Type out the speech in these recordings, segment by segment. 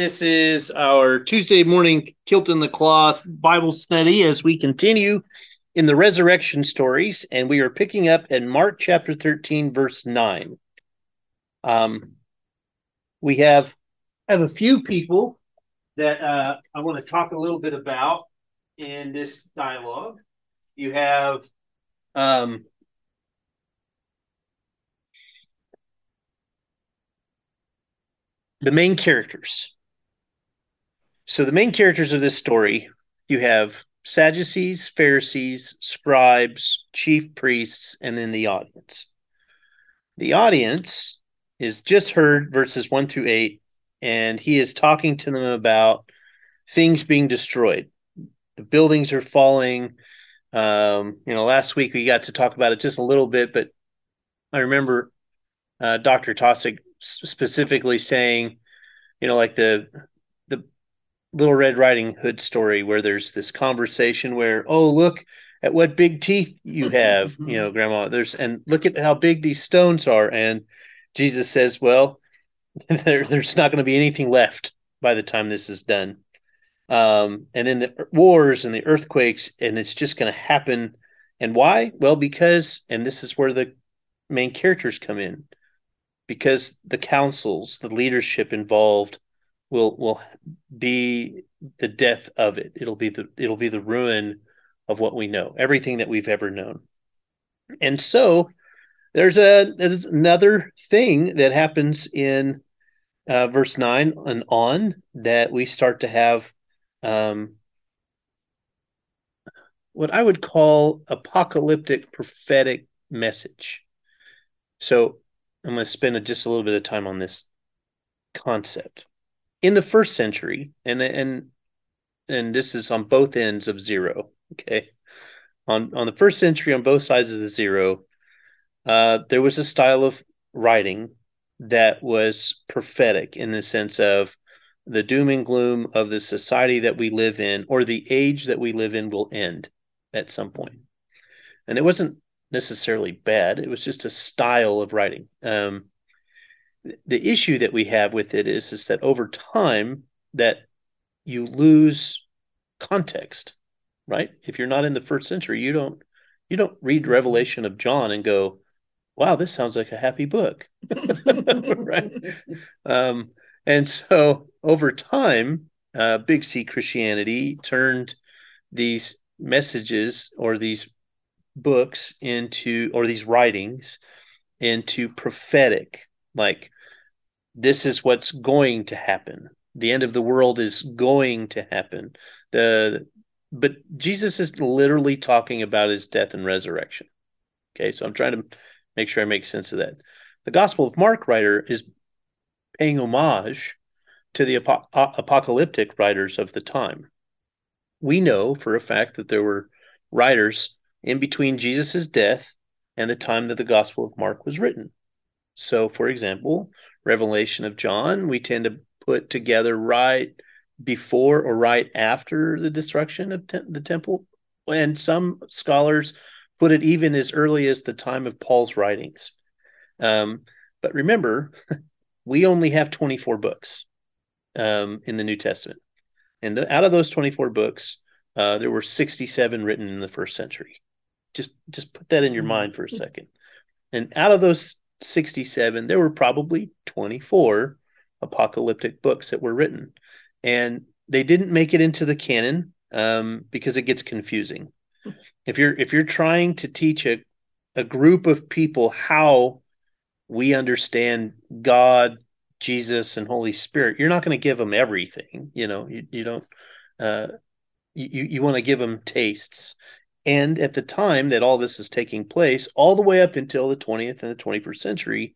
This is our Tuesday morning Kilt in the Cloth Bible study as we continue in the resurrection stories, and we are picking up in Mark chapter 13, verse 9. Um, we have have a few people that uh, I want to talk a little bit about in this dialogue. You have um, the main characters. So the main characters of this story, you have Sadducees, Pharisees, scribes, chief priests, and then the audience. The audience is just heard verses 1 through 8 and he is talking to them about things being destroyed. The buildings are falling. Um, you know, last week we got to talk about it just a little bit, but I remember uh, Dr. Tosick specifically saying, you know, like the Little Red Riding Hood story where there's this conversation where, oh, look at what big teeth you have, you know, Grandma. There's and look at how big these stones are, and Jesus says, well, there, there's not going to be anything left by the time this is done. Um, and then the wars and the earthquakes, and it's just going to happen. And why? Well, because, and this is where the main characters come in, because the councils, the leadership involved, will will be the death of it. It'll be the it'll be the ruin of what we know, everything that we've ever known. And so there's a there's another thing that happens in uh, verse 9 and on that we start to have um, what I would call apocalyptic prophetic message. So I'm going to spend just a little bit of time on this concept. In the first century, and and and this is on both ends of zero. Okay, on on the first century, on both sides of the zero, uh, there was a style of writing that was prophetic in the sense of the doom and gloom of the society that we live in or the age that we live in will end at some point. And it wasn't necessarily bad, it was just a style of writing. Um, the issue that we have with it is, is that over time that you lose context, right? If you're not in the first century, you don't you don't read Revelation of John and go, wow, this sounds like a happy book. right. Um, and so over time, uh, Big C Christianity turned these messages or these books into, or these writings into prophetic, like this is what's going to happen. The end of the world is going to happen. The but Jesus is literally talking about his death and resurrection. Okay, so I'm trying to make sure I make sense of that. The Gospel of Mark writer is paying homage to the ap- apocalyptic writers of the time. We know for a fact that there were writers in between Jesus' death and the time that the Gospel of Mark was written. So, for example, Revelation of John, we tend to put together right before or right after the destruction of te- the temple. And some scholars put it even as early as the time of Paul's writings. Um, but remember, we only have 24 books um, in the New Testament. And the, out of those 24 books, uh, there were 67 written in the first century. Just just put that in your mind for a second. And out of those 67, there were probably 24 apocalyptic books that were written. And they didn't make it into the canon um, because it gets confusing if you're if you're trying to teach a a group of people how we understand God, Jesus, and Holy Spirit, you're not going to give them everything. You know, you, you don't. Uh, you you want to give them tastes. And at the time that all this is taking place, all the way up until the 20th and the 21st century,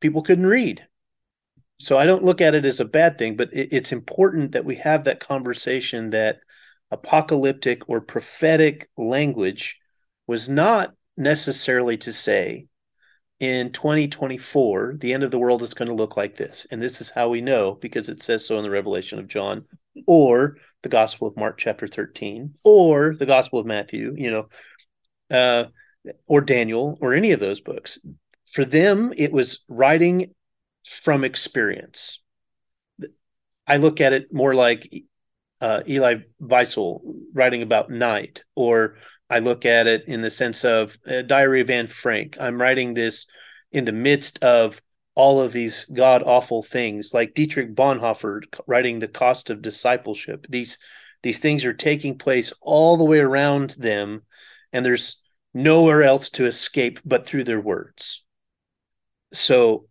people couldn't read. So I don't look at it as a bad thing, but it, it's important that we have that conversation that apocalyptic or prophetic language was not necessarily to say in 2024 the end of the world is going to look like this and this is how we know because it says so in the revelation of john or the gospel of mark chapter 13 or the gospel of matthew you know uh, or daniel or any of those books for them it was writing from experience I look at it more like uh, Elie Wiesel writing about night, or I look at it in the sense of uh, Diary of Anne Frank. I'm writing this in the midst of all of these god awful things, like Dietrich Bonhoeffer writing The Cost of Discipleship. These these things are taking place all the way around them, and there's nowhere else to escape but through their words. So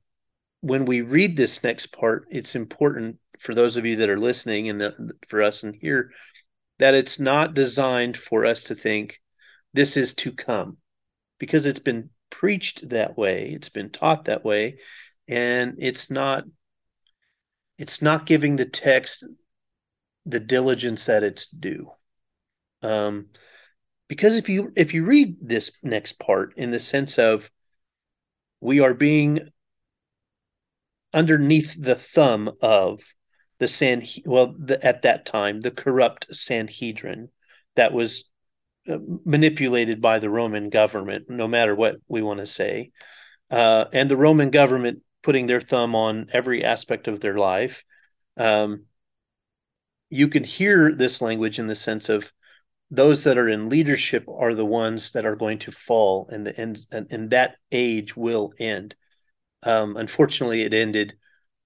when we read this next part, it's important for those of you that are listening and the, for us and here that it's not designed for us to think this is to come because it's been preached that way, it's been taught that way, and it's not it's not giving the text the diligence that it's due. Um, because if you if you read this next part in the sense of we are being underneath the thumb of the San well the, at that time the corrupt Sanhedrin that was uh, manipulated by the Roman government, no matter what we want to say, uh, and the Roman government putting their thumb on every aspect of their life. Um, you can hear this language in the sense of those that are in leadership are the ones that are going to fall and the and, and that age will end um, unfortunately it ended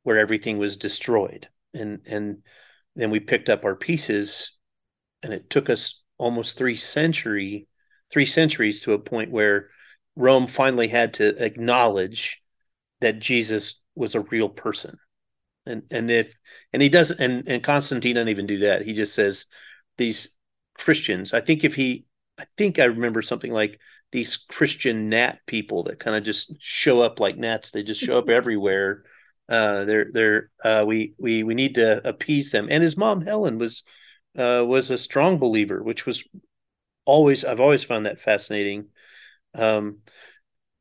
where everything was destroyed and and then we picked up our pieces and it took us almost three century three centuries to a point where rome finally had to acknowledge that jesus was a real person. And and if and he doesn't and and constantine doesn't even do that. He just says these christians i think if he i think i remember something like these christian gnat people that kind of just show up like gnats they just show up everywhere. Uh they're they're uh we we we need to appease them. And his mom helen was uh was a strong believer which was always i've always found that fascinating. Um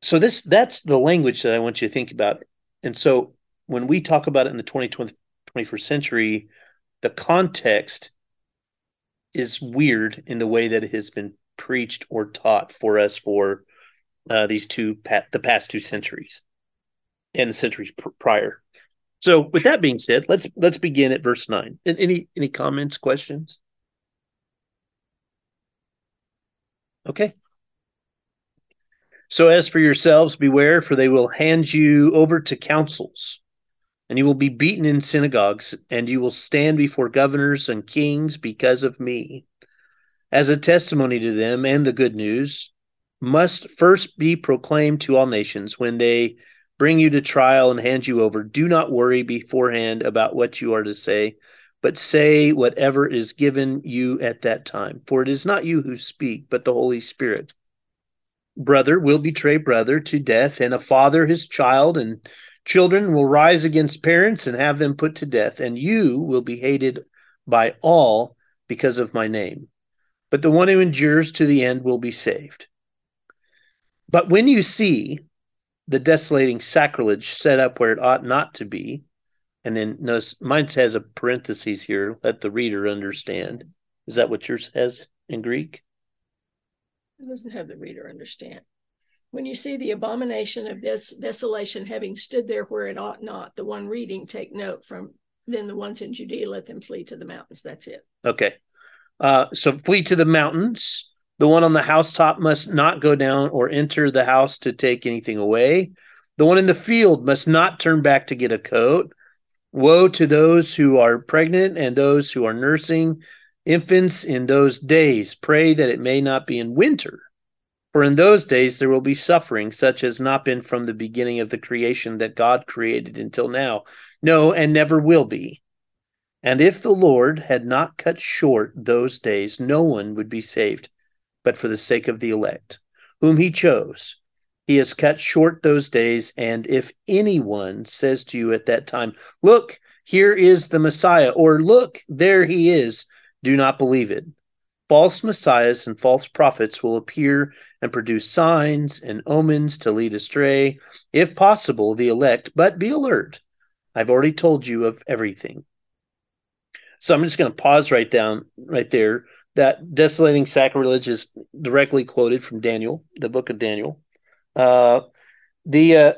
so this that's the language that i want you to think about and so when we talk about it in the 20th, 21st century, the context is weird in the way that it has been preached or taught for us for uh, these two pa- the past two centuries and the centuries pr- prior. So, with that being said, let's let's begin at verse nine. Any any comments, questions? Okay. So, as for yourselves, beware, for they will hand you over to councils and you will be beaten in synagogues, and you will stand before governors and kings because of me. As a testimony to them and the good news must first be proclaimed to all nations when they bring you to trial and hand you over. Do not worry beforehand about what you are to say, but say whatever is given you at that time. For it is not you who speak, but the Holy Spirit. Brother will betray brother to death, and a father his child, and Children will rise against parents and have them put to death, and you will be hated by all because of my name. But the one who endures to the end will be saved. But when you see the desolating sacrilege set up where it ought not to be, and then notice mine has a parenthesis here, let the reader understand. Is that what yours has in Greek? It doesn't have the reader understand. When you see the abomination of this desolation having stood there where it ought not, the one reading, take note from then the ones in Judea, let them flee to the mountains. That's it. Okay. Uh, so flee to the mountains. The one on the housetop must not go down or enter the house to take anything away. The one in the field must not turn back to get a coat. Woe to those who are pregnant and those who are nursing infants in those days. Pray that it may not be in winter for in those days there will be suffering, such as not been from the beginning of the creation that God created until now. No, and never will be. And if the Lord had not cut short those days, no one would be saved, but for the sake of the elect, whom he chose. He has cut short those days, and if anyone says to you at that time, Look, here is the Messiah, or Look, there he is, do not believe it false messiahs and false prophets will appear and produce signs and omens to lead astray, if possible, the elect, but be alert. I've already told you of everything. So I'm just going to pause right down right there. That desolating sacrilege is directly quoted from Daniel, the book of Daniel. Uh, the uh,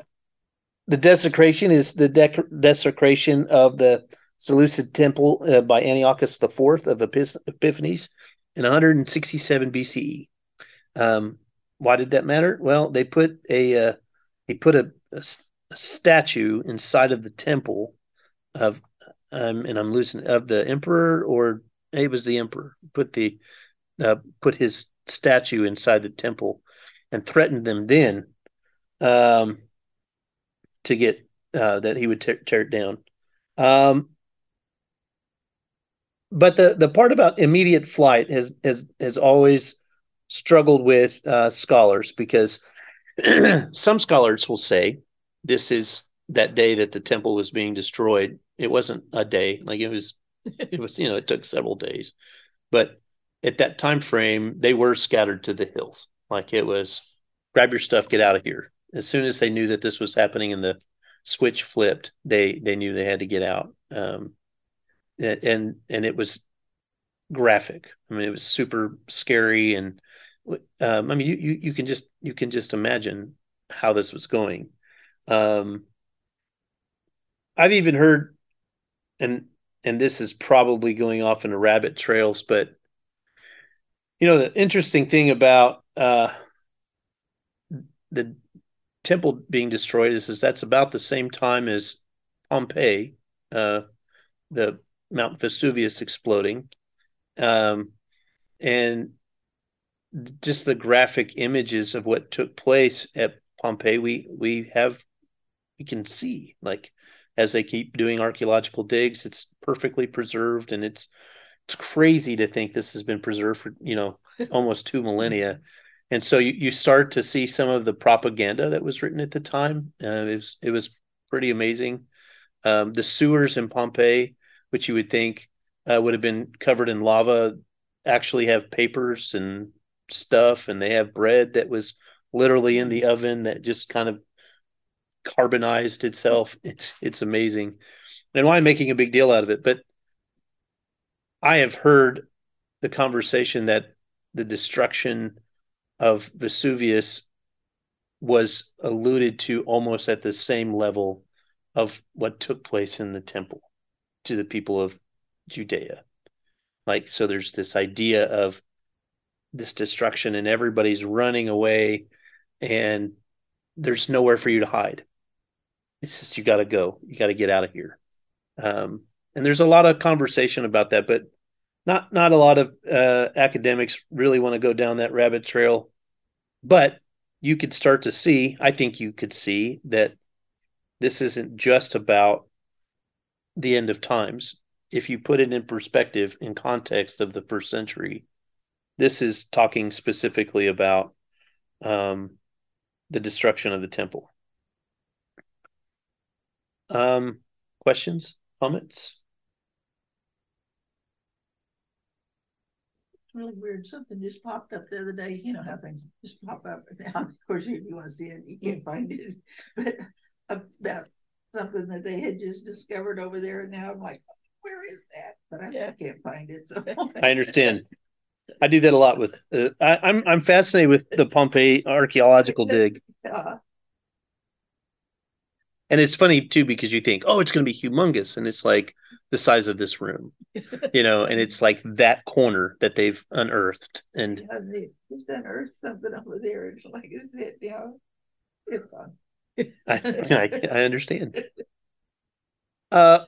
the desecration is the dec- desecration of the Seleucid temple uh, by Antiochus IV of Epiphanes in 167 BCE. Um, why did that matter? Well, they put a uh, he put a, a, a, statue inside of the temple of um, and I'm losing of the emperor or it was the emperor put the uh, put his statue inside the temple and threatened them then um, to get uh, that he would tear, tear it down. Um, but the the part about immediate flight has has has always struggled with uh, scholars because some scholars will say this is that day that the temple was being destroyed. It wasn't a day, like it was. it was you know it took several days, but at that time frame they were scattered to the hills. Like it was, grab your stuff, get out of here. As soon as they knew that this was happening and the switch flipped, they they knew they had to get out. Um, and and it was graphic. I mean, it was super scary, and um, I mean, you, you you can just you can just imagine how this was going. Um, I've even heard, and and this is probably going off into rabbit trails, but you know, the interesting thing about uh, the temple being destroyed is, is that's about the same time as Pompeii, uh, the Mount Vesuvius exploding, um, and just the graphic images of what took place at Pompeii, we we have we can see like as they keep doing archaeological digs, it's perfectly preserved, and it's it's crazy to think this has been preserved for you know almost two millennia. And so you, you start to see some of the propaganda that was written at the time. Uh, it was it was pretty amazing. Um, the sewers in Pompeii which you would think uh, would have been covered in lava, actually have papers and stuff, and they have bread that was literally in the oven that just kind of carbonized itself. It's it's amazing, and why I'm making a big deal out of it. But I have heard the conversation that the destruction of Vesuvius was alluded to almost at the same level of what took place in the temple to the people of Judea. Like, so there's this idea of this destruction and everybody's running away and there's nowhere for you to hide. It's just, you got to go. You got to get out of here. Um, and there's a lot of conversation about that, but not, not a lot of uh, academics really want to go down that rabbit trail. But you could start to see, I think you could see that this isn't just about the end of times. If you put it in perspective, in context of the first century, this is talking specifically about um, the destruction of the temple. Um, questions, comments? really weird. Something just popped up the other day. You know how things just pop up now. Of course, you, you want to see it, you can't find it. But about something that they had just discovered over there. And now I'm like, where is that? But I yeah. can't find it. So I understand. I do that a lot with. Uh, I, am I'm, I'm fascinated with the Pompeii archaeological dig. Yeah. And it's funny too because you think, oh, it's going to be humongous, and it's like the size of this room, you know, and it's like that corner that they've unearthed. And yeah, they just unearthed something over there. It's like, is it? Yeah, it's fun. I, I, understand. Uh,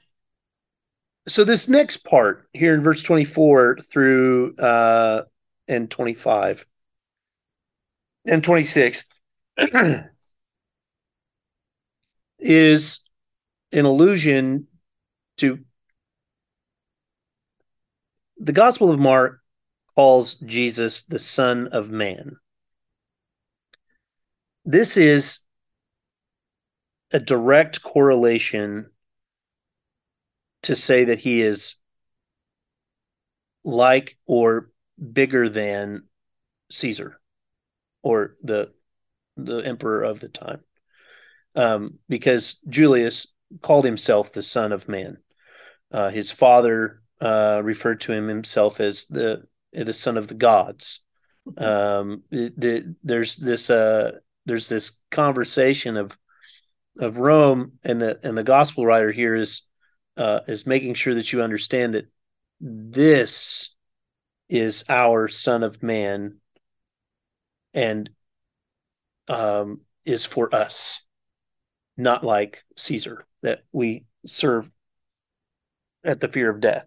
so this next part here in verse 24 through uh, and 25 and 26 is an allusion to the Gospel of Mark calls Jesus the Son of Man. This is a direct correlation to say that he is like or bigger than Caesar or the the emperor of the time. Um, because Julius called himself the son of man. Uh, his father uh, referred to him himself as the the son of the gods. Um, the, the, there's this uh, there's this conversation of of Rome and the and the gospel writer here is uh, is making sure that you understand that this is our Son of Man and um, is for us, not like Caesar that we serve at the fear of death.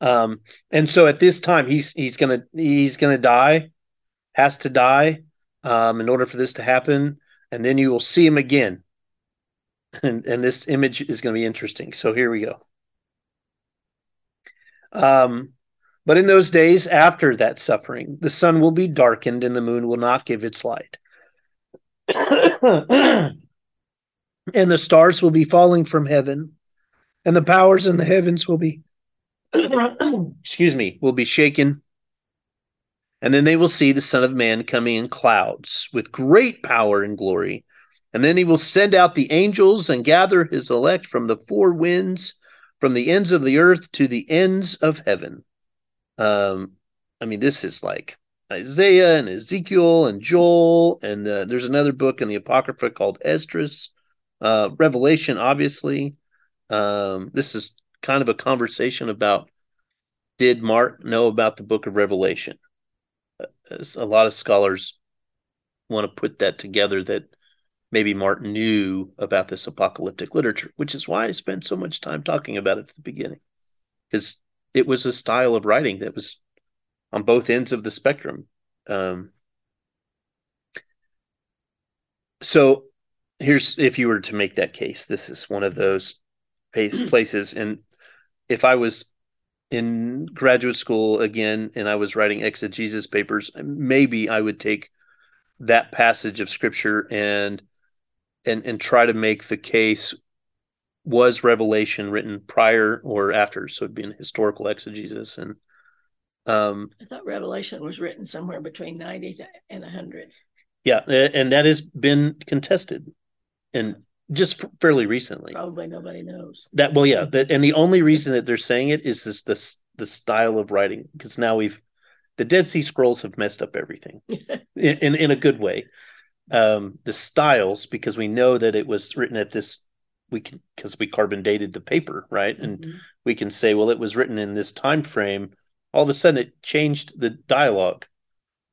Um, and so at this time, he's he's gonna he's gonna die, has to die, um, in order for this to happen, and then you will see him again. And and this image is going to be interesting. So here we go. Um, but in those days after that suffering, the sun will be darkened and the moon will not give its light. and the stars will be falling from heaven, and the powers in the heavens will be, excuse me, will be shaken. And then they will see the Son of Man coming in clouds with great power and glory. And then he will send out the angels and gather his elect from the four winds, from the ends of the earth to the ends of heaven. Um, I mean, this is like Isaiah and Ezekiel and Joel, and uh, there's another book in the Apocrypha called Esdras. Uh, Revelation, obviously. Um, this is kind of a conversation about did Mark know about the book of Revelation? As a lot of scholars want to put that together that maybe Mark knew about this apocalyptic literature, which is why I spent so much time talking about it at the beginning. Because it was a style of writing that was on both ends of the spectrum. Um, so here's if you were to make that case, this is one of those places. And if I was in graduate school again and I was writing exegesis papers, maybe I would take that passage of scripture and and and try to make the case was revelation written prior or after so it'd be an historical exegesis and um I thought Revelation was written somewhere between 90 and 100. yeah and that has been contested and just fairly recently Probably nobody knows. that well yeah that, and the only reason that they're saying it is this this the style of writing because now we've the dead sea scrolls have messed up everything in, in in a good way um the styles because we know that it was written at this we can because we carbon dated the paper right? And Mhm. we can say well it was written in this time frame. All of a sudden it changed the dialogue.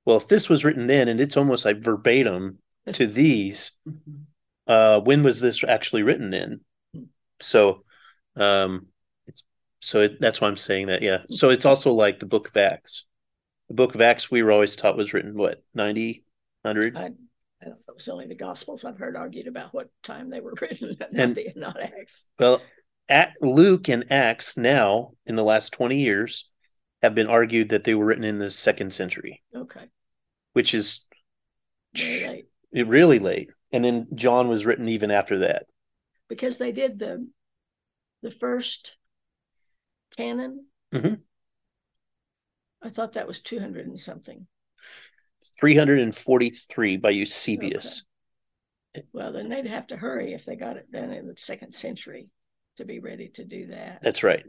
Well if this was written then and it's almost like verbatim to these Mhm. uh when was this actually written then? So um it's so it, that's why i'm saying that yeah. So it's also like the book of acts. The book of acts we were always taught was written what 90 100 I, I don't know. It was only the Gospels I've heard argued about what time they were written, not, And- the, not Acts. well at luke and acts now in the last 20 years have been argued that they were written in the second century Okay. which is Very late. really late and then john was written even after that Because they did the the first canon. Mhm. I thought that was 200 and something. 343 by eusebius Well, then they'd have to hurry if they got it done in the second century to be ready to do that. that's right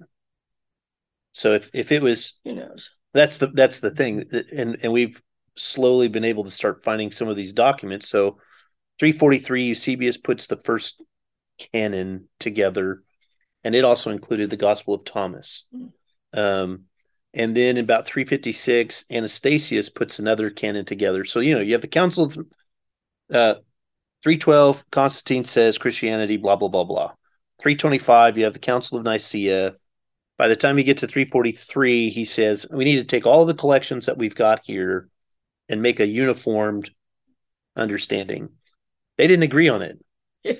so if if it was Who knows? that's the that's the thing and and we've slowly been able to start finding some of these documents so 343 eusebius puts the first canon together and it also included the gospel of thomas Mm. um and then in about 356 anastasius puts another canon together. So you know you have the council of uh 312 constantine says christianity blah blah blah blah. 325 you have the council of nicaea. By the time you get to 343 he says we need to take all the collections that we've got here and make a uniformed understanding. They didn't agree on it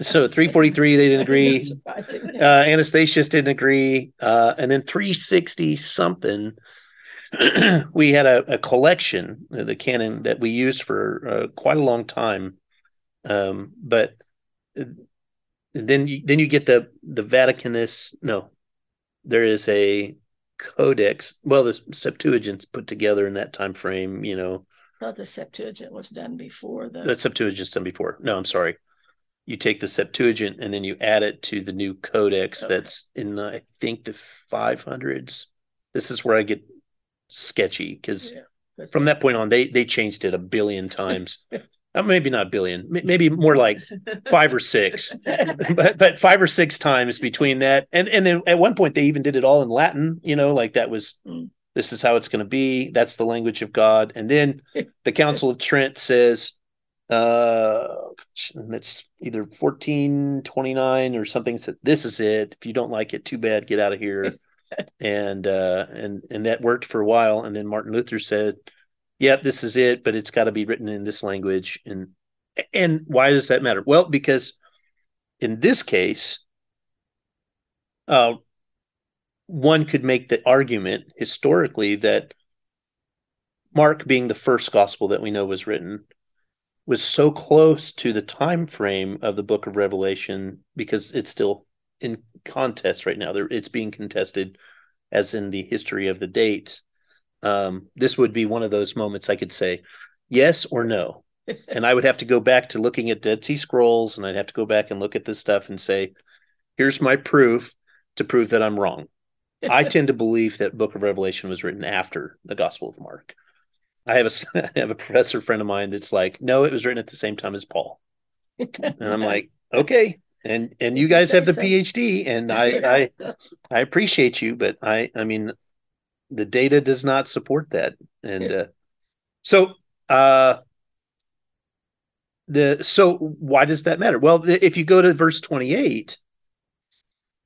so 343 they didn't agree. Uh anastasius didn't agree. Uh and then 360 something we had a, a collection uh, the canon that we used for uh, quite a long time. Um but uh, then you then you get the the vaticanus no there is a codex. Well the septuagint's put together in that time frame you know. I thought the Septuagint was done before the. the septuagint's done before. No i'm sorry you take the septuagint and then you add it to the new codex Okay. that's in uh, i think the 500s this is where i get sketchy because Yeah, from that point on they they changed it a billion times uh, maybe not a billion, maybe more like five or six, but but five or six times between that, and and then at one point they even did it all in Latin. You know, like that was Mm. this is how it's going to be. That's the language of God, and then the Council of Trent says, uh, it's either fourteen twenty nine or something. Said this is it. If you don't like it, too bad. Get out of here. and uh, and and that worked for a while, and then Martin Luther said, "Yep, this is it, but it's got to be written in this language." And and why does that matter? Well, because in this case, uh, one could make the argument historically that Mark, being the first gospel that we know was written, was so close to the time frame of the Book of Revelation because it's still in contest right now. There, it's being contested, as in the history of the date Um, this would be one of those moments I could say yes or no and I would have to go back to looking at Dead Sea Scrolls, and I'd have to go back and look at this stuff and say, "Here's my proof to prove that I'm wrong." I tend to believe that Book of Revelation was written after the Gospel of Mark. I have a I have a professor friend of mine that's like, "No, it was written at the same time as Paul," and I'm like, "Okay." And and you guys have the so. PhD, and I I I appreciate you, but I I mean, the data does not support that, and uh, so uh, the so why does that matter? Well, the, if you go to verse twenty eight,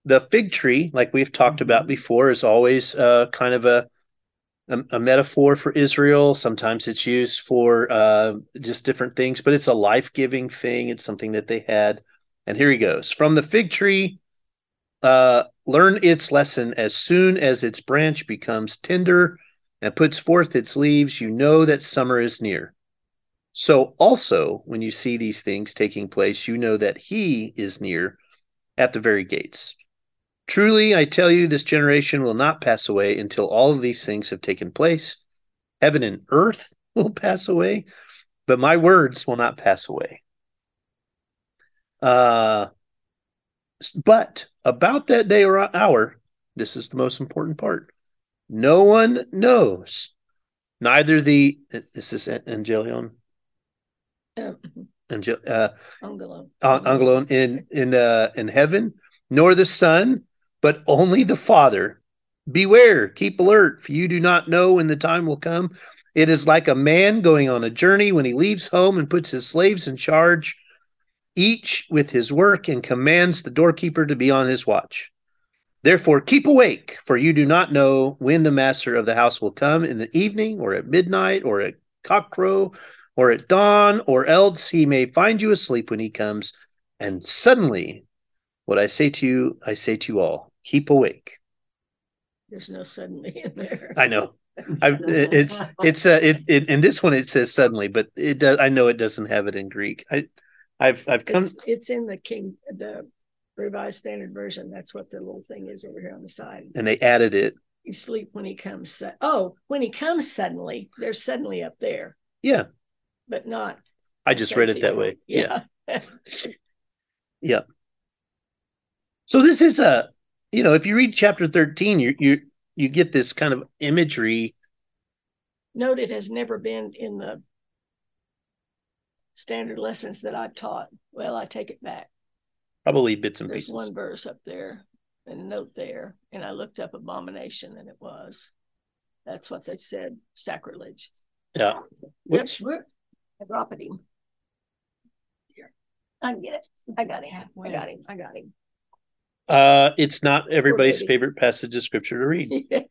the fig tree, like we've talked about before, is always uh, kind of a, a a metaphor for Israel. Sometimes it's used for uh, just different things, but it's a life giving thing. It's something that they had. And here he goes from the fig tree uh, learn its lesson as soon as its branch becomes tender and puts forth its leaves, you know that summer is near. So, also, when you see these things taking place, you know that he is near at the very gates. Truly, I tell you, this generation will not pass away until all of these things have taken place. Heaven and earth will pass away, but my words will not pass away. Uh, but about that day or hour, this is the most important part. No one knows, neither the this is Angelion, Um, Angel, uh, Angelo. An- Angelon in in uh, in heaven, nor the Son, but only the Father. Beware, keep alert, for you do not know when the time will come. It is like a man going on a journey when he leaves home and puts his slaves in charge, each with his work, and commands the doorkeeper to be on his watch. Therefore, keep awake, for you do not know when the master of the house will come in the evening, or at midnight, or at cockcrow, or at dawn, or else he may find you asleep when he comes. And suddenly, what I say to you, I say to you all keep awake. There's no suddenly in there. I know. I, it's it's uh, it, it in this one it says suddenly, but it does. I know it doesn't have it in Greek. I I've I've come. It's, it's in the King, the Revised Standard Version. That's what the little thing is over here on the side. and they added it. You sleep when he comes. Su- oh, when he comes suddenly, there's suddenly up there, Yeah, but not. I just read it that you. way. Yeah. Yeah. So this is a, you know, if you read chapter thirteen, you you you get this kind of imagery. Note it has never been in the standard lessons that I've taught. Well, I take it back. Probably bits and There's pieces. one verse up there and a note there, and I looked up abomination, and it was. That's what they said, sacrilege. Yeah. Whoops. Yep, whoop. I dropped it him. Here. I can get it. I got him. I got him. I got him. Uh, it's not everybody's favorite passage of scripture to read.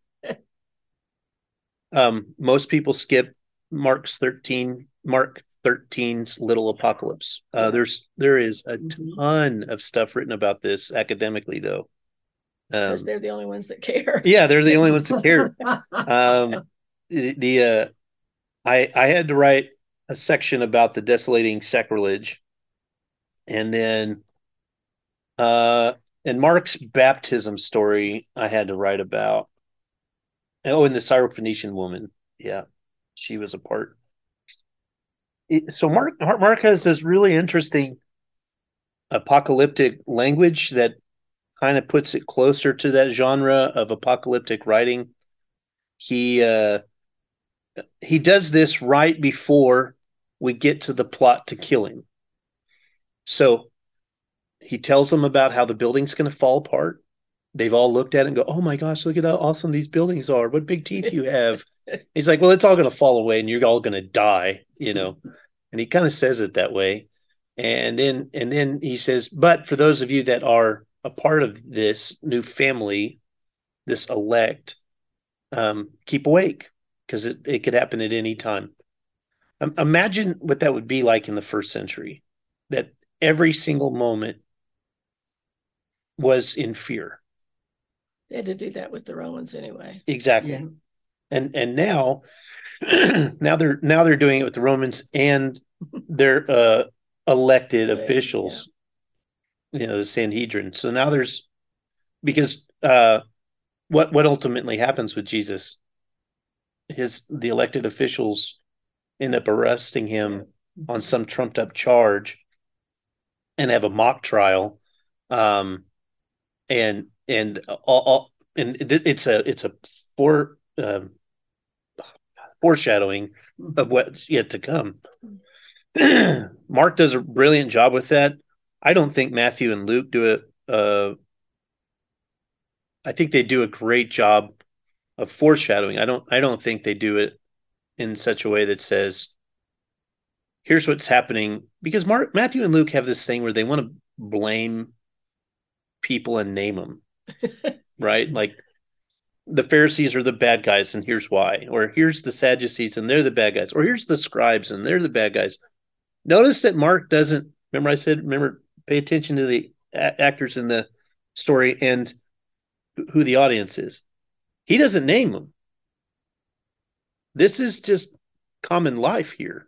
Um, most people skip Mark's 13, Mark 13's little apocalypse. Uh, there's there is a Mhm. ton of stuff written about this academically, though. Um, they're the only ones that care. yeah, they're the only ones that care. Um, the, the uh, I I had to write a section about the desolating sacrilege, and then, uh, and Mark's baptism story I had to write about. Oh, and the Syrophoenician woman, yeah, she was a part. It- so Mark Mark has this really interesting apocalyptic language that kind of puts it closer to that genre of apocalyptic writing. He uh, he does this right before we get to the plot to kill him. So he tells them about how the building's going to fall apart. They've all looked at it and go, "Oh my gosh, look at how awesome these buildings are! What big teeth you have!" He's like, "Well, it's all going to fall away, and you're all going to die," you know. And he kind of says it that way, and then and then he says, "But for those of you that are a part of this new family, this elect, um, keep awake because it, it could happen at any time." Um, imagine what that would be like in the first century, that every single moment was in fear. They had to do that with the Romans anyway. Exactly. Yeah. And and now now they're now they're doing it with the Romans and their uh elected Yeah, officials. You know, the Sanhedrin. So now there's because uh what what ultimately happens with Jesus his the elected officials end up arresting him on some trumped up charge and have a mock trial um and and all, all and it's a it's a for um foreshadowing of what's yet to come. Mark does a brilliant job with that. I don't think matthew and luke do it uh i think they do a great job of foreshadowing. I don't i don't think they do it in such a way that says here's what's happening because Mark, Matthew and Luke have this thing where they want to blame people and name them, right? Like the Pharisees are the bad guys, and here's why. Or here's the Sadducees, and they're the bad guys. Or here's the scribes, and they're the bad guys. Notice that Mark doesn't. Remember, I said, remember, pay attention to the a- actors in the story and who the audience is. He doesn't name them. This is just common life here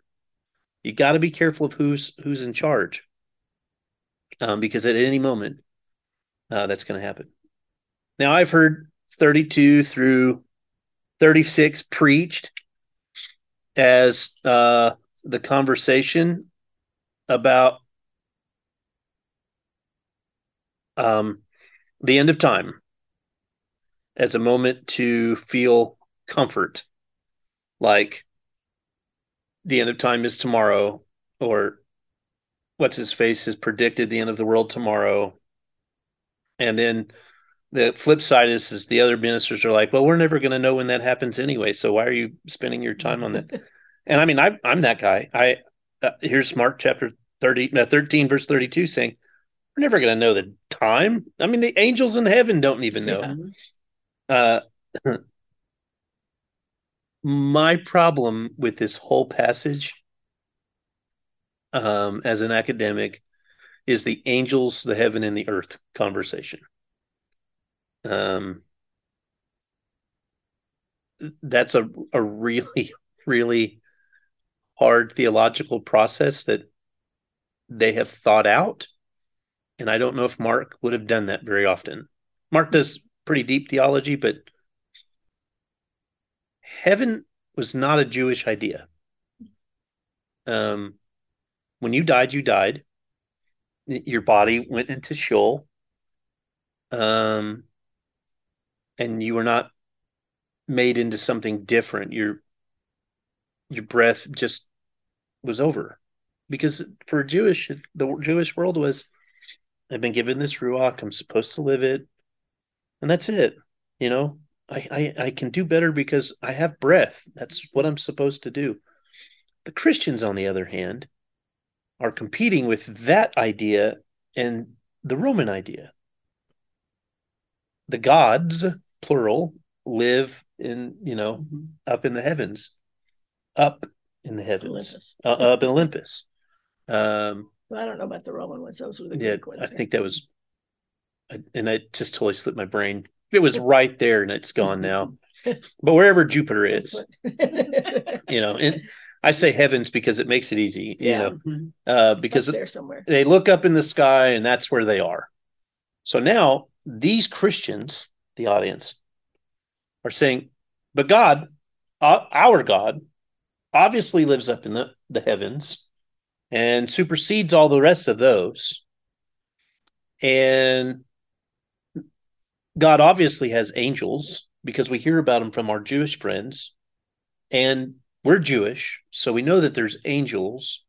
you got to be careful of who's who's in charge um, because at any moment uh, that's going to happen. Now i've heard 32 through 36 preached as uh, the conversation about um, the end of time as a moment to feel comfort like the end of time is tomorrow or what's his face has predicted the end of the world tomorrow and then the flip side is is the other ministers are like well we're never going to know when that happens anyway so why are you spending your time on that? And i mean I, i'm that guy. I uh, here's mark chapter 30 no, 13 verse 32 saying we're never going to know the time. I mean the angels in heaven don't even know. Yeah. uh my problem with this whole passage um as an academic is the angels the heaven and the earth conversation um that's a a really really hard theological process that they have thought out and i don't know if mark would have done that very often mark does pretty deep theology but heaven was not a Jewish idea. Um, when you died, you died. Your body went into Sheol. Um, and you were not made into something different. Your your breath just was over. Because for Jewish, the Jewish world was, I've been given this ruach. I'm supposed to live it, and that's it. You know, I, I I can do better because I have breath. That's what I'm supposed to do. The Christians, on the other hand, are competing with that idea and the Roman idea. The gods, plural, live in you know Mhm. up in the heavens, up in the heavens, uh, up in Olympus. Um, Well, I don't know about the Roman ones. Those were the yeah, Greek ones. I think that was, and I just totally slipped my brain. It was right there, and it's gone now. But wherever Jupiter is, you know, and I say heavens because it makes it easy, you Yeah. know, Mhm. uh, because there somewhere. they look up in the sky and that's where they are. So now these Christians, the audience, are saying, but God, uh, our God, obviously lives up in the, the heavens and supersedes all the rest of those. And God obviously has angels because we hear about them from our Jewish friends. And we're Jewish, so we know that there's angels.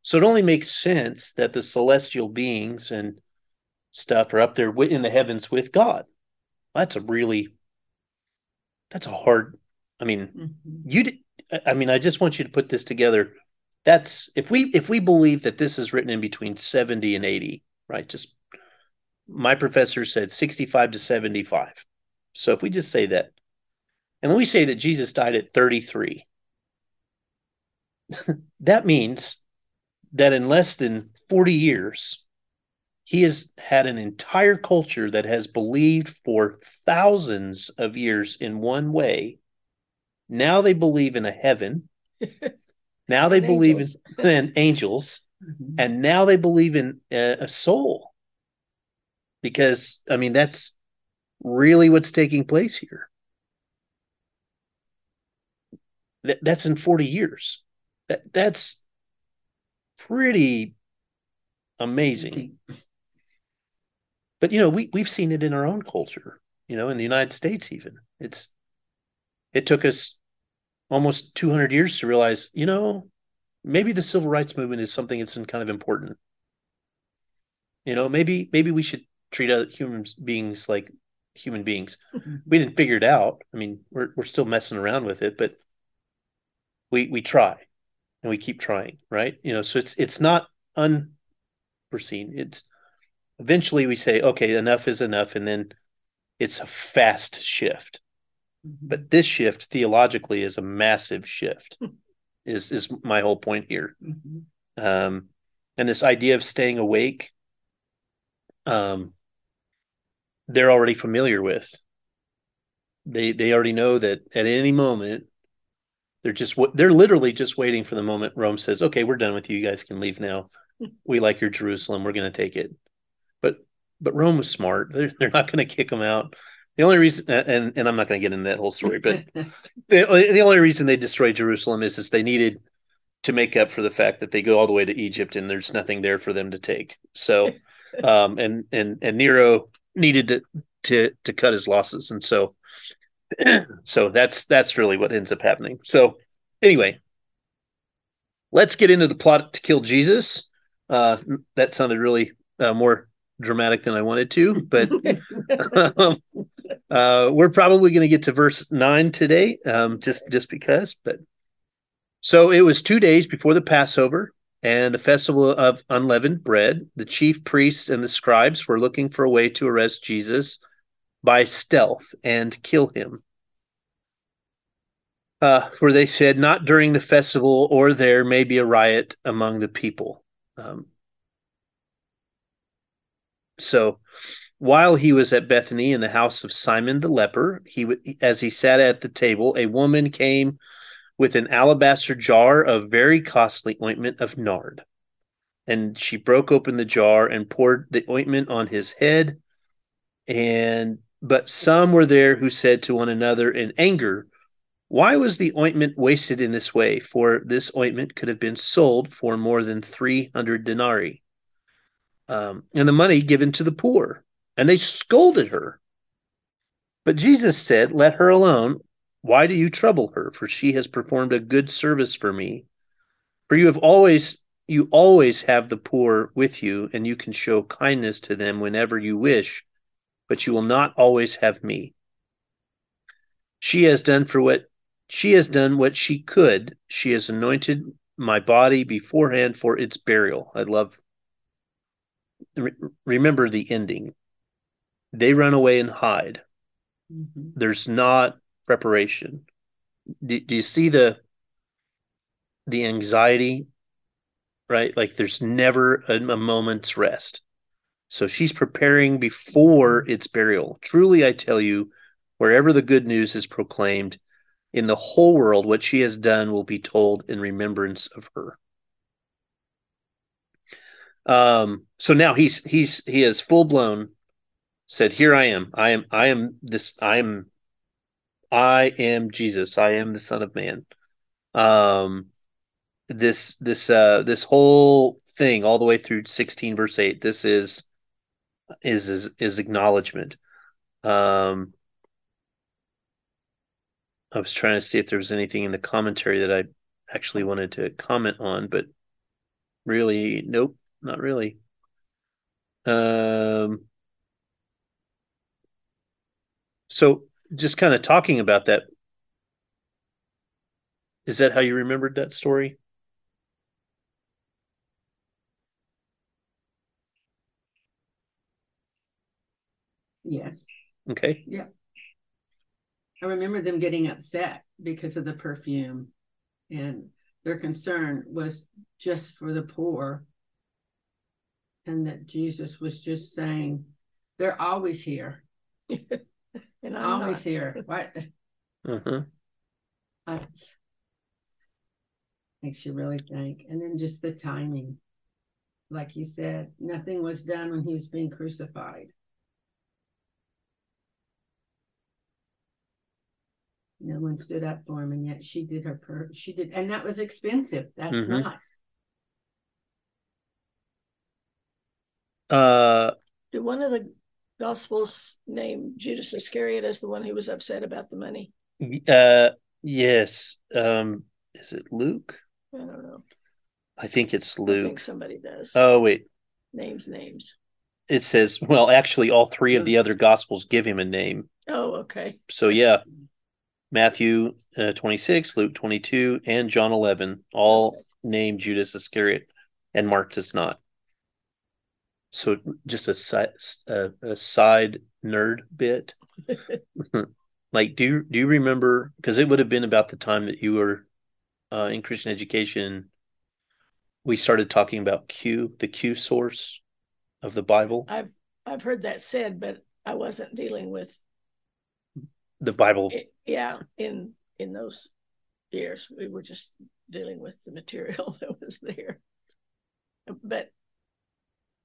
So it only makes sense that the celestial beings and stuff are up there in the heavens with God. That's a really that's a hard I mean, mm-hmm. you I mean, I just want you to put this together. That's if we if we believe that this is written in between 70 and 80, right? Just my professor said 65 to 75. So if we just say that, and then we say that Jesus died at 33, that means that in less than 40 years, he has had an entire culture that has believed for thousands of years in one way. Now they believe in a heaven. now they believe angels. in, in angels. Mm-hmm. And now they believe in a, a soul. Because, I mean, that's really what's taking place here. That, that's in 40 years. That that's pretty amazing. But you know, we we've seen it in our own culture, you know, in the United States even. It's it took us almost 200 years to realize, you know, maybe the civil rights movement is something that's kind of important. You know, maybe maybe we should treat other human beings like human beings. We didn't figure it out. I mean, we're we're still messing around with it, but we we try and we keep trying, right? You know, so it's it's not unforeseen. It's eventually we say, okay, enough is enough, and then it's a fast shift. Mm-hmm. But this shift theologically is a massive shift. is is my whole point here. Mm-hmm. Um, and this idea of staying awake, um, they're already familiar with. They they already know that at any moment they're just they're literally just waiting for the moment Rome says, "Okay, we're done with you. You guys can leave now. We like your Jerusalem. We're going to take it." But but Rome was smart. They're they're not going to kick them out. The only reason, and and I'm not going to get into that whole story, but the the only reason they destroyed Jerusalem is is they needed to make up for the fact that they go all the way to Egypt and there's nothing there for them to take. So, um, and and and Nero needed to to to cut his losses, and so so that's that's really what ends up happening. So anyway, let's get into the plot to kill Jesus. Uh, that sounded really uh, more dramatic than I wanted to, but um, uh, we're probably going to get to verse nine today, um, just just because. But so it was two days before the Passover and the festival of unleavened bread. The chief priests and the scribes were looking for a way to arrest Jesus by stealth and kill him. Uh, for they said, Not during the festival, or there may be a riot among the people. Um, so while he was at Bethany in the house of Simon the leper, he as he sat at the table, a woman came with an alabaster jar of very costly ointment of nard. And she broke open the jar and poured the ointment on his head and but some were there who said to one another in anger, Why was the ointment wasted in this way? For this ointment could have been sold for more than 300 denarii, um, and the money given to the poor. And they scolded her. But Jesus said, Let her alone. Why do you trouble her? For she has performed a good service for me. For you have always you always have the poor with you, and you can show kindness to them whenever you wish but you will not always have me. She has done for what she has done what she could. She has anointed my body beforehand for its burial. I love re- remember the ending. They run away and hide. Mm-hmm. There's not preparation. Do, do you see the the anxiety? Right? Like there's never a, a moment's rest. So she's preparing before its burial. Truly, I tell you, wherever the good news is proclaimed in the whole world, what she has done will be told in remembrance of her. Um, so now he's he's he is full blown said, Here I am. I am I am this I am I am Jesus. I am the Son of Man. Um this this uh this whole thing all the way through 16 verse 8 this is is is, is acknowledgement. Um, I was trying to see if there was anything in the commentary that I actually wanted to comment on, but really, nope, not really. Um, so just kind of talking about that. Is that how you remembered that story? Yes. Okay. Yeah. I remember them getting upset because of the perfume and their concern was just for the poor and that Jesus was just saying they're always here. and I'm always not. here. What Uh-huh. That's- makes you really think. And then just the timing. Like you said, nothing was done when he was being crucified. No one stood up for him, and yet she did her per she did, and that was expensive. That's Mhm. not Uh, Did one of the gospels name Judas Iscariot as the one who was upset about the money? uh, yes. Um, is it Luke? I don't know. I think it's Luke. I think somebody does. Oh, wait. names, names. It says, well, actually, all three of the other gospels give him a name. Oh, okay. So, yeah, Matthew uh, 26, Luke 22, and John 11 all name Judas Iscariot, and Mark does not. So, just a side, a, a side nerd bit. like, do you, do you remember? Because it would have been about the time that you were uh, in Christian education. We started talking about Q, the Q source of the Bible. I've I've heard that said, but I wasn't dealing with The Bible it. Yeah, in in those years, we were just dealing with the material that was there. But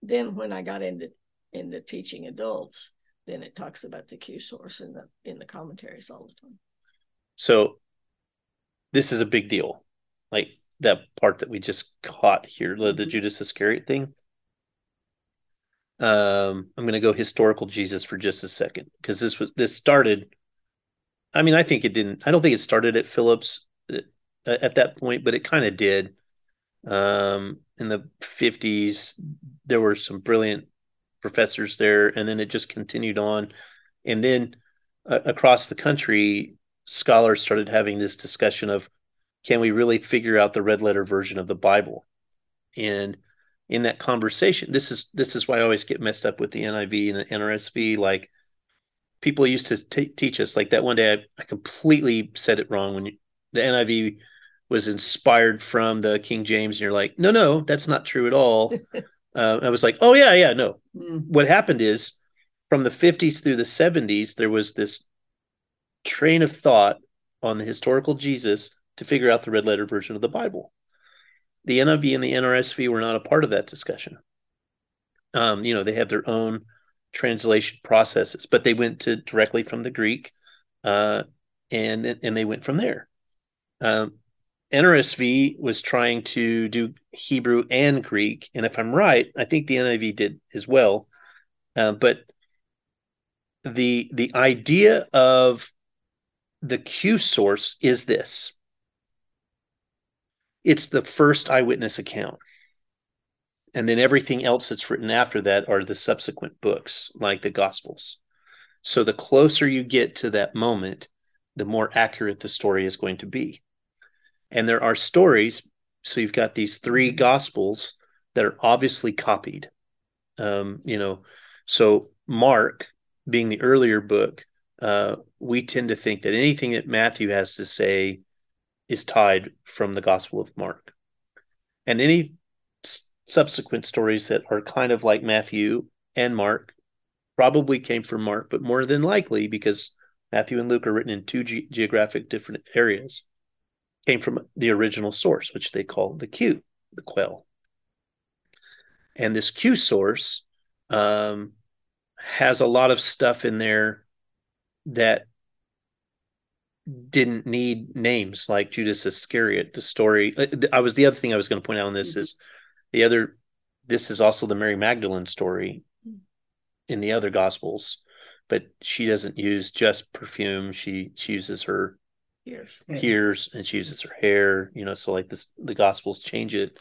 then when I got into into teaching adults, then it talks about the Q source in the in the commentaries all the time. So this is a big deal. Like that part that we just caught here, the, the Mhm. Judas Iscariot thing. Um, I'm going to go historical Jesus for just a second because this was this started. I mean, I think it didn't. I don't think it started at Phillips uh, at that point, but it kind of did. Um, in the 50s, there were some brilliant professors there, and then it just continued on. And then uh, across the country, scholars started having this discussion of can we really figure out the red letter version of the Bible? And in that conversation, this is this is why I always get messed up with the NIV and the NRSV. Like people used to t- teach us, like that one day I, I completely said it wrong when you, the NIV was inspired from the King James, and you're like, no, no, that's not true at all. uh, I was like, oh yeah, yeah, no. Mm, What happened is from the 50s through the 70s, there was this train of thought on the historical Jesus to figure out the red letter version of the Bible. The NIV and the NRSV were not a part of that discussion. Um, you know, they have their own translation processes, but they went to directly from the Greek, uh, and and they went from there. Um, NRSV was trying to do Hebrew and Greek, and if I'm right, I think the NIV did as well. Uh, but the the idea of the Q source is this it's the first eyewitness account. And then everything else that's written after that are the subsequent books, like the Gospels. So the closer you get to that moment, the more accurate the story is going to be. And there are stories. So you've got these three Gospels that are obviously copied. Um, you know, so Mark being the earlier book, uh, we tend to think that anything that Matthew has to say is tied from the Gospel of Mark. And any subsequent stories that are kind of like Matthew and Mark probably came from Mark, but more than likely, because Matthew and Luke are written in two ge- geographic different areas, came from the original source, which they call the Q, the quell. And this Q source um, has a lot of stuff in there that didn't need names like Judas Iscariot. The story, uh, I was the other thing I was going to point out on this Mhm. is the other. This is also the Mary Magdalene story in the other Gospels, but she doesn't use just perfume. She she uses her Years. tears and she uses her hair you know so like this the gospels change it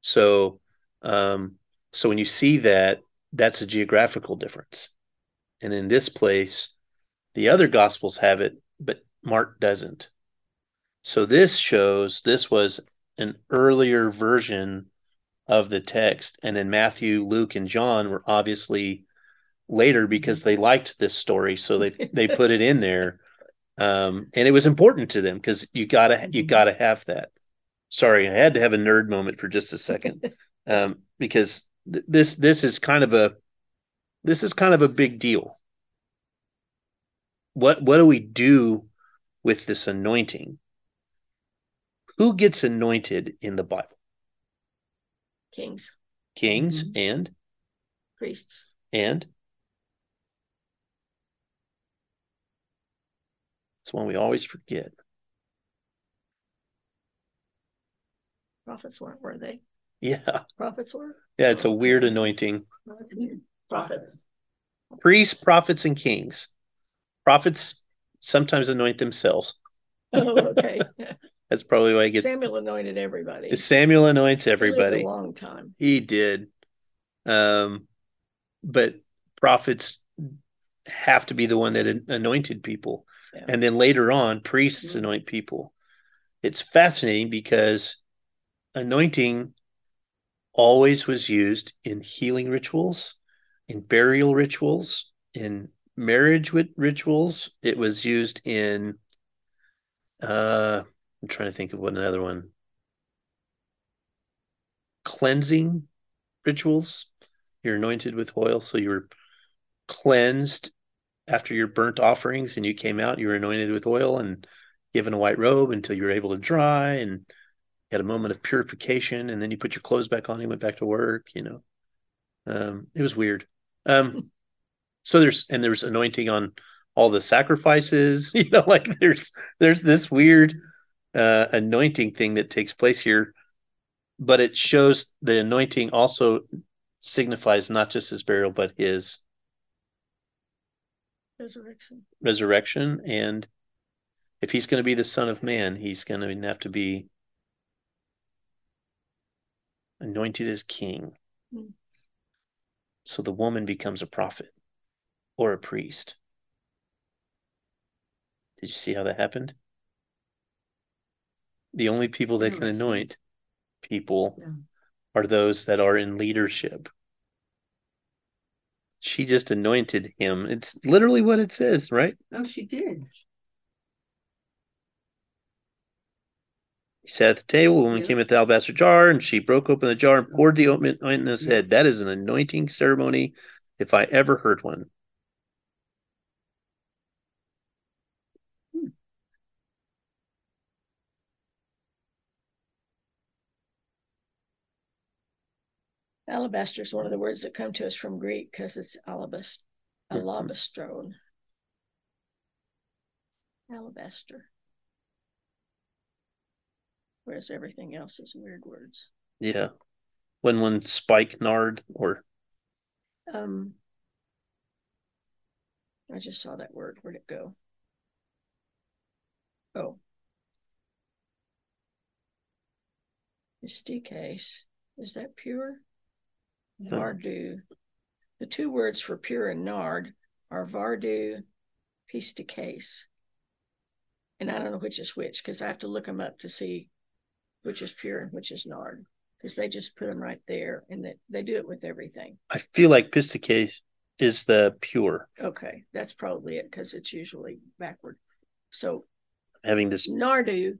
so um so when you see that that's a geographical difference and in this place the other gospels have it but mark doesn't so this shows this was an earlier version of the text and then matthew luke and john were obviously later because they liked this story so they they put it in there um, and it was important to them because you gotta you gotta have that. Sorry, I had to have a nerd moment for just a second um, because th- this this is kind of a this is kind of a big deal. What what do we do with this anointing? Who gets anointed in the Bible? Kings, Kings Mhm. and priests, and it's one we always forget. prophets weren't, were they? Yeah, Prophets were? yeah, it's a weird anointing. Prophets. priests, prophets, and kings. Prophets sometimes anoint themselves. Oh, okay. That's probably why I get Samuel anointed everybody. Samuel anoints He everybody. A long time. He did. Um, but prophets have to be the one that anointed people. Yeah. And then later on, priests Mhm. anoint people. It's fascinating because anointing always was used in healing rituals, in burial rituals, in marriage with rituals. It was used in uh I'm trying to think of what another one. Cleansing rituals. You're anointed with oil, so you were cleansed after your burnt offerings and you came out, you were anointed with oil and given a white robe until you were able to dry and had a moment of purification and then you put your clothes back on and went back to work, you know. Um, it was weird. Um, so there's and there's anointing on all the sacrifices, you know, like there's there's this weird uh anointing thing that takes place here, but it shows the anointing also signifies not just his burial, but his Resurrection. resurrection. And if he's going to be the Son of Man, he's going to have to be anointed as king. Hmm. So the woman becomes a prophet or a priest. Did you see how that happened? The only people that can anoint people Yeah. are those that are in leadership. She just anointed him. It's literally what it says, right? Oh, she did. He sat at the table. Woman Yeah. came with the alabaster jar, and she broke open the jar and poured the ointment on his head. That is an anointing ceremony, if I ever heard one. Alabaster is one of the words that come to us from Greek because it's alabast, Mhm. alabastrone. Alabaster. Whereas everything else is weird words. Yeah. When one spike nard or Um, I just saw that word. Where'd it go? Oh. Mystikes. Is that pure? Vardu. The two words for pure and nard are Vardu, pistikes. And I don't know which is which because I have to look them up to see which is pure and which is nard because they just put them right there and they, they do it with everything. I feel like pisticase is the pure. Okay, that's probably it because it's usually backward. So Having this Nardu.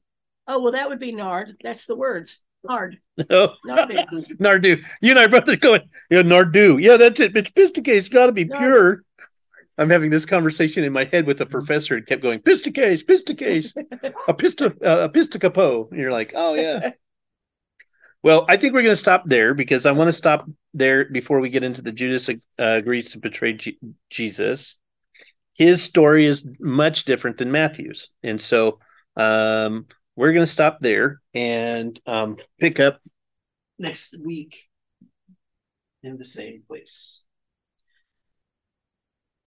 Oh well, that would be Nard. That's the words. Nard. oh, Nardu. Nardu. You and I brother going, yeah, Nardu. Yeah, that's it. It's Pistiquet. It's gotta be Nardu. pure. I'm having this conversation in my head with a professor and kept going, pisticase, pisticase, a pista uh, a pisticapo. And you're like, oh yeah. Well, I think we're going to stop there because I want to stop there before we get into the Judas uh, agrees to betray Je- Jesus. His story is much different than Matthew's, and so um, we're going to stop there and um, pick up next week in the same place.